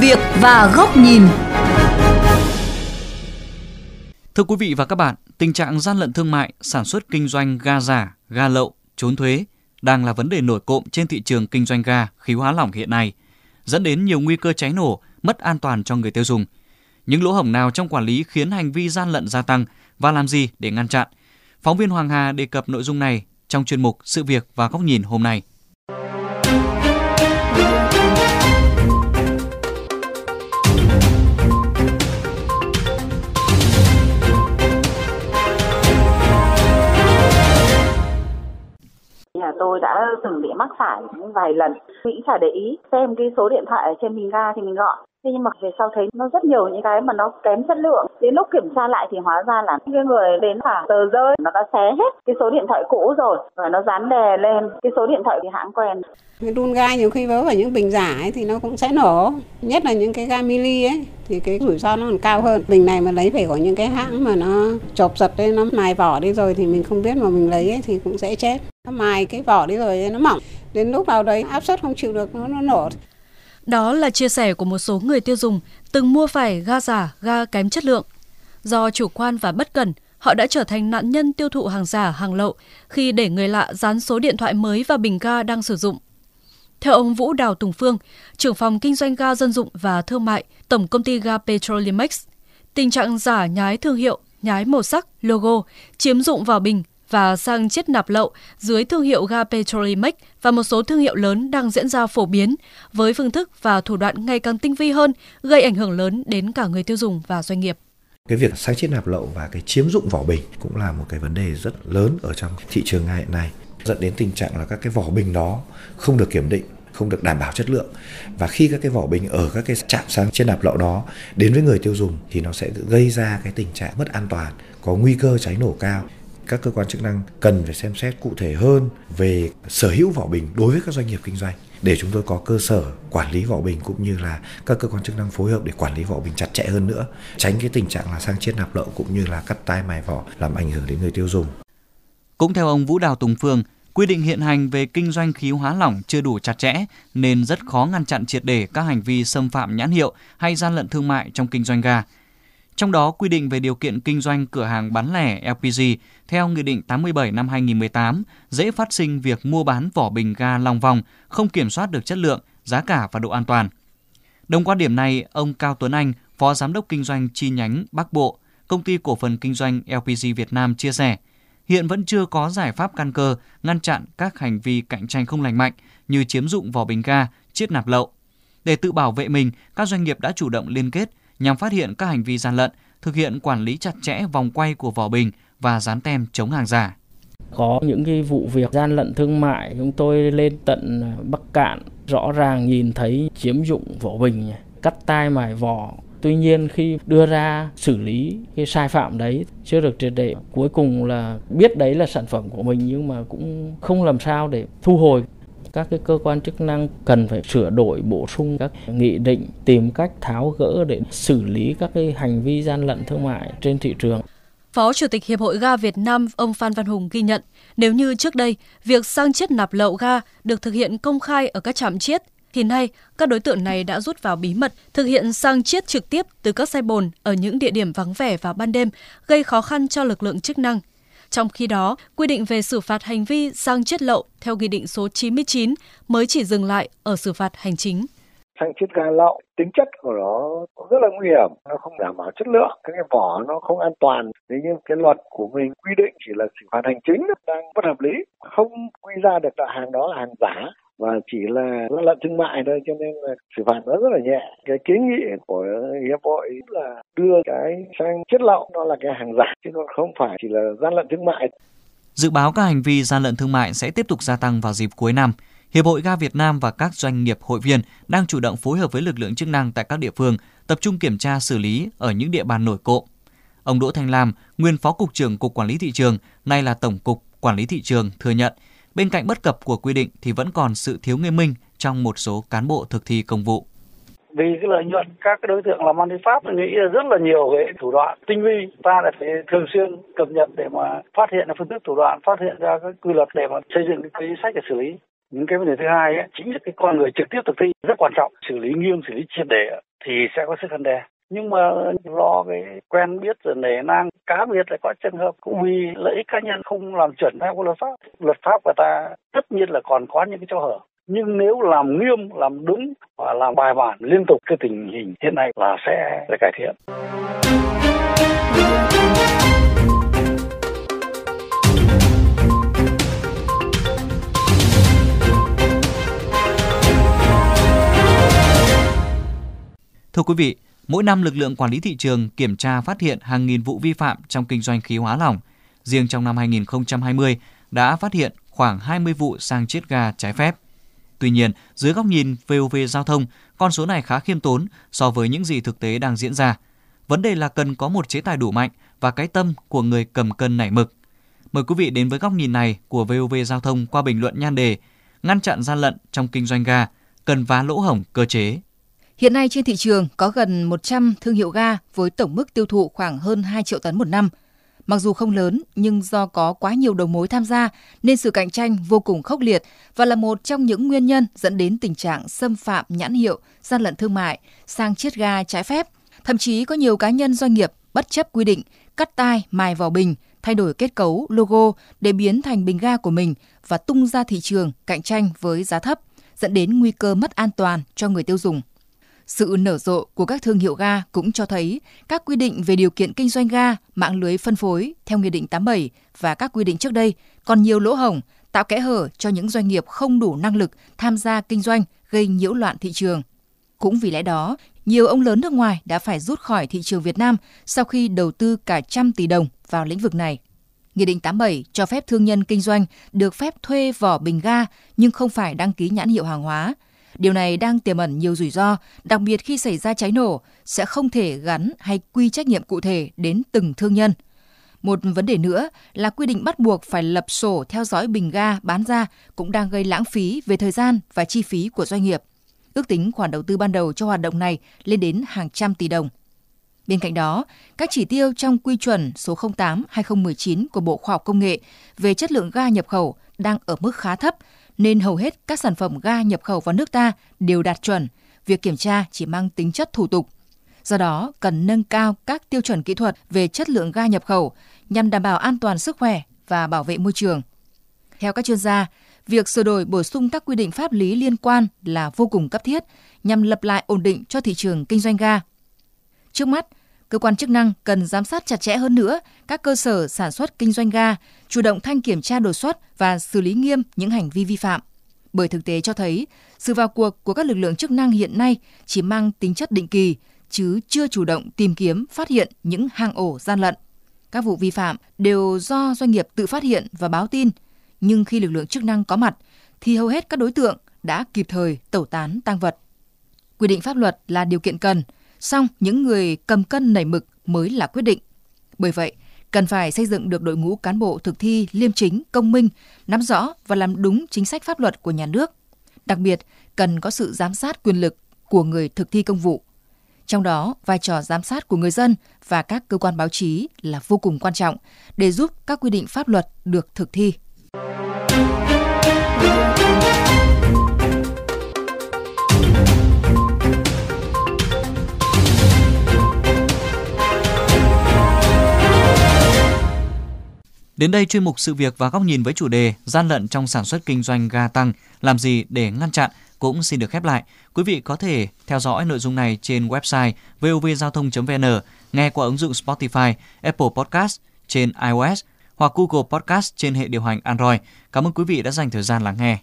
việc và góc nhìn. Thưa quý vị và các bạn, tình trạng gian lận thương mại, sản xuất kinh doanh ga giả, ga lậu, trốn thuế đang là vấn đề nổi cộm trên thị trường kinh doanh ga, khí hóa lỏng hiện nay, dẫn đến nhiều nguy cơ cháy nổ, mất an toàn cho người tiêu dùng. Những lỗ hổng nào trong quản lý khiến hành vi gian lận gia tăng và làm gì để ngăn chặn? Phóng viên Hoàng Hà đề cập nội dung này trong chuyên mục Sự việc và góc nhìn hôm nay. Từng bị mắc phải vài lần. Cũng chả để ý xem cái số điện thoại ở trên mình ga thì mình gọi thế nhưng mà về sau thấy nó rất nhiều những cái mà nó kém chất lượng. Đến lúc kiểm tra lại thì hóa ra là cái người đến cả tờ rơi nó đã xé hết cái số điện thoại cũ rồi và nó dán đè lên cái số điện thoại thì hãng quen. Cái đun ga nhiều khi vớ vào những bình giả ấy thì nó cũng sẽ nổ. Nhất là những cái ga mini ấy thì cái rủi ro nó còn cao hơn. Bình này mà lấy phải của những cái hãng mà nó chộp giật đấy nó mài vỏ đi rồi thì mình không biết mà mình lấy ấy, thì cũng sẽ chết. Nó mài cái vỏ đi rồi nó mỏng. Đến lúc nào đấy áp suất không chịu được nó, nó nổ đó là chia sẻ của một số người tiêu dùng từng mua phải ga giả, ga kém chất lượng. Do chủ quan và bất cẩn, họ đã trở thành nạn nhân tiêu thụ hàng giả, hàng lậu khi để người lạ dán số điện thoại mới vào bình ga đang sử dụng. Theo ông Vũ Đào Tùng Phương, trưởng phòng kinh doanh ga dân dụng và thương mại, Tổng công ty ga Petrolimex, tình trạng giả nhái thương hiệu, nhái màu sắc, logo, chiếm dụng vào bình và sang chiết nạp lậu dưới thương hiệu ga Petrolimex và một số thương hiệu lớn đang diễn ra phổ biến với phương thức và thủ đoạn ngày càng tinh vi hơn, gây ảnh hưởng lớn đến cả người tiêu dùng và doanh nghiệp. Cái việc sang chiết nạp lậu và cái chiếm dụng vỏ bình cũng là một cái vấn đề rất lớn ở trong thị trường ngày hiện nay dẫn đến tình trạng là các cái vỏ bình đó không được kiểm định không được đảm bảo chất lượng và khi các cái vỏ bình ở các cái trạm sáng chiết nạp lậu đó đến với người tiêu dùng thì nó sẽ gây ra cái tình trạng mất an toàn có nguy cơ cháy nổ cao các cơ quan chức năng cần phải xem xét cụ thể hơn về sở hữu vỏ bình đối với các doanh nghiệp kinh doanh để chúng tôi có cơ sở quản lý vỏ bình cũng như là các cơ quan chức năng phối hợp để quản lý vỏ bình chặt chẽ hơn nữa tránh cái tình trạng là sang chiết nạp lậu cũng như là cắt tai mài vỏ làm ảnh hưởng đến người tiêu dùng. Cũng theo ông Vũ Đào Tùng Phương, quy định hiện hành về kinh doanh khí hóa lỏng chưa đủ chặt chẽ nên rất khó ngăn chặn triệt để các hành vi xâm phạm nhãn hiệu hay gian lận thương mại trong kinh doanh ga trong đó, quy định về điều kiện kinh doanh cửa hàng bán lẻ LPG theo Nghị định 87 năm 2018 dễ phát sinh việc mua bán vỏ bình ga lòng vòng, không kiểm soát được chất lượng, giá cả và độ an toàn. Đồng quan điểm này, ông Cao Tuấn Anh, Phó Giám đốc Kinh doanh chi nhánh Bắc Bộ, Công ty Cổ phần Kinh doanh LPG Việt Nam chia sẻ, hiện vẫn chưa có giải pháp căn cơ ngăn chặn các hành vi cạnh tranh không lành mạnh như chiếm dụng vỏ bình ga, chiết nạp lậu. Để tự bảo vệ mình, các doanh nghiệp đã chủ động liên kết nhằm phát hiện các hành vi gian lận, thực hiện quản lý chặt chẽ vòng quay của vỏ bình và dán tem chống hàng giả. Có những cái vụ việc gian lận thương mại chúng tôi lên tận Bắc Cạn rõ ràng nhìn thấy chiếm dụng vỏ bình, cắt tai mài vỏ. Tuy nhiên khi đưa ra xử lý cái sai phạm đấy chưa được triệt để, cuối cùng là biết đấy là sản phẩm của mình nhưng mà cũng không làm sao để thu hồi các cái cơ quan chức năng cần phải sửa đổi bổ sung các nghị định tìm cách tháo gỡ để xử lý các cái hành vi gian lận thương mại trên thị trường. Phó Chủ tịch Hiệp hội ga Việt Nam ông Phan Văn Hùng ghi nhận, nếu như trước đây việc sang chiết nạp lậu ga được thực hiện công khai ở các trạm chiết, thì nay các đối tượng này đã rút vào bí mật thực hiện sang chiết trực tiếp từ các xe bồn ở những địa điểm vắng vẻ vào ban đêm, gây khó khăn cho lực lượng chức năng. Trong khi đó, quy định về xử phạt hành vi sang chiết lậu theo Nghị định số 99 mới chỉ dừng lại ở xử phạt hành chính. Sang chiết ga lậu, tính chất của nó rất là nguy hiểm, nó không đảm bảo chất lượng, cái vỏ nó không an toàn. Thế nhưng cái luật của mình quy định chỉ là xử phạt hành chính đang bất hợp lý, không quy ra được là hàng đó là hàng giả và chỉ là gian lận thương mại thôi cho nên là xử phạt nó rất là nhẹ cái kiến nghị của hiệp hội là đưa cái sang chất lậu nó là cái hàng giả chứ còn không phải chỉ là gian lận thương mại Dự báo các hành vi gian lận thương mại sẽ tiếp tục gia tăng vào dịp cuối năm. Hiệp hội ga Việt Nam và các doanh nghiệp hội viên đang chủ động phối hợp với lực lượng chức năng tại các địa phương, tập trung kiểm tra xử lý ở những địa bàn nổi cộ. Ông Đỗ Thanh Lam, nguyên Phó Cục trưởng Cục Quản lý Thị trường, nay là Tổng cục Quản lý Thị trường, thừa nhận Bên cạnh bất cập của quy định thì vẫn còn sự thiếu nghiêm minh trong một số cán bộ thực thi công vụ. Vì cái lợi nhuận các cái đối tượng làm ăn pháp nghĩ là rất là nhiều cái thủ đoạn tinh vi, ta lại phải thường xuyên cập nhật để mà phát hiện ra phương thức thủ đoạn, phát hiện ra các quy luật để mà xây dựng cái sách để xử lý. những cái vấn đề thứ hai ấy, chính là cái con người trực tiếp thực thi rất quan trọng xử lý nghiêm xử lý triệt để thì sẽ có sức khăn đe nhưng mà lo cái quen biết rồi nể nang cá biệt lại có trường hợp cũng vì lợi ích cá nhân không làm chuẩn theo luật pháp luật pháp của ta tất nhiên là còn có những cái chỗ hở. Nhưng nếu làm nghiêm làm đúng và làm bài bản liên tục cái tình hình hiện nay là sẽ sẽ cải thiện. Thưa quý vị, mỗi năm lực lượng quản lý thị trường kiểm tra phát hiện hàng nghìn vụ vi phạm trong kinh doanh khí hóa lỏng. Riêng trong năm 2020 đã phát hiện khoảng 20 vụ sang chiết ga trái phép. Tuy nhiên, dưới góc nhìn VOV giao thông, con số này khá khiêm tốn so với những gì thực tế đang diễn ra. Vấn đề là cần có một chế tài đủ mạnh và cái tâm của người cầm cân nảy mực. Mời quý vị đến với góc nhìn này của VOV giao thông qua bình luận nhan đề Ngăn chặn gian lận trong kinh doanh ga, cần vá lỗ hổng cơ chế. Hiện nay trên thị trường có gần 100 thương hiệu ga với tổng mức tiêu thụ khoảng hơn 2 triệu tấn một năm. Mặc dù không lớn nhưng do có quá nhiều đầu mối tham gia nên sự cạnh tranh vô cùng khốc liệt và là một trong những nguyên nhân dẫn đến tình trạng xâm phạm nhãn hiệu, gian lận thương mại, sang chiết ga trái phép. Thậm chí có nhiều cá nhân doanh nghiệp bất chấp quy định, cắt tai, mài vào bình, thay đổi kết cấu, logo để biến thành bình ga của mình và tung ra thị trường cạnh tranh với giá thấp, dẫn đến nguy cơ mất an toàn cho người tiêu dùng. Sự nở rộ của các thương hiệu ga cũng cho thấy các quy định về điều kiện kinh doanh ga, mạng lưới phân phối theo Nghị định 87 và các quy định trước đây còn nhiều lỗ hổng, tạo kẽ hở cho những doanh nghiệp không đủ năng lực tham gia kinh doanh gây nhiễu loạn thị trường. Cũng vì lẽ đó, nhiều ông lớn nước ngoài đã phải rút khỏi thị trường Việt Nam sau khi đầu tư cả trăm tỷ đồng vào lĩnh vực này. Nghị định 87 cho phép thương nhân kinh doanh được phép thuê vỏ bình ga nhưng không phải đăng ký nhãn hiệu hàng hóa – Điều này đang tiềm ẩn nhiều rủi ro, đặc biệt khi xảy ra cháy nổ sẽ không thể gắn hay quy trách nhiệm cụ thể đến từng thương nhân. Một vấn đề nữa là quy định bắt buộc phải lập sổ theo dõi bình ga bán ra cũng đang gây lãng phí về thời gian và chi phí của doanh nghiệp. Ước tính khoản đầu tư ban đầu cho hoạt động này lên đến hàng trăm tỷ đồng. Bên cạnh đó, các chỉ tiêu trong quy chuẩn số 08-2019 của Bộ Khoa học Công nghệ về chất lượng ga nhập khẩu đang ở mức khá thấp nên hầu hết các sản phẩm ga nhập khẩu vào nước ta đều đạt chuẩn, việc kiểm tra chỉ mang tính chất thủ tục. Do đó, cần nâng cao các tiêu chuẩn kỹ thuật về chất lượng ga nhập khẩu nhằm đảm bảo an toàn sức khỏe và bảo vệ môi trường. Theo các chuyên gia, việc sửa đổi bổ sung các quy định pháp lý liên quan là vô cùng cấp thiết nhằm lập lại ổn định cho thị trường kinh doanh ga. Trước mắt, cơ quan chức năng cần giám sát chặt chẽ hơn nữa các cơ sở sản xuất kinh doanh ga, chủ động thanh kiểm tra đột xuất và xử lý nghiêm những hành vi vi phạm. Bởi thực tế cho thấy, sự vào cuộc của các lực lượng chức năng hiện nay chỉ mang tính chất định kỳ, chứ chưa chủ động tìm kiếm phát hiện những hang ổ gian lận. Các vụ vi phạm đều do doanh nghiệp tự phát hiện và báo tin, nhưng khi lực lượng chức năng có mặt thì hầu hết các đối tượng đã kịp thời tẩu tán tăng vật. Quy định pháp luật là điều kiện cần, song những người cầm cân nảy mực mới là quyết định. Bởi vậy, cần phải xây dựng được đội ngũ cán bộ thực thi liêm chính, công minh, nắm rõ và làm đúng chính sách pháp luật của nhà nước. Đặc biệt, cần có sự giám sát quyền lực của người thực thi công vụ. Trong đó, vai trò giám sát của người dân và các cơ quan báo chí là vô cùng quan trọng để giúp các quy định pháp luật được thực thi. Đến đây chuyên mục sự việc và góc nhìn với chủ đề gian lận trong sản xuất kinh doanh ga tăng làm gì để ngăn chặn cũng xin được khép lại. Quý vị có thể theo dõi nội dung này trên website vovgiao thông.vn, nghe qua ứng dụng Spotify, Apple Podcast trên iOS hoặc Google Podcast trên hệ điều hành Android. Cảm ơn quý vị đã dành thời gian lắng nghe.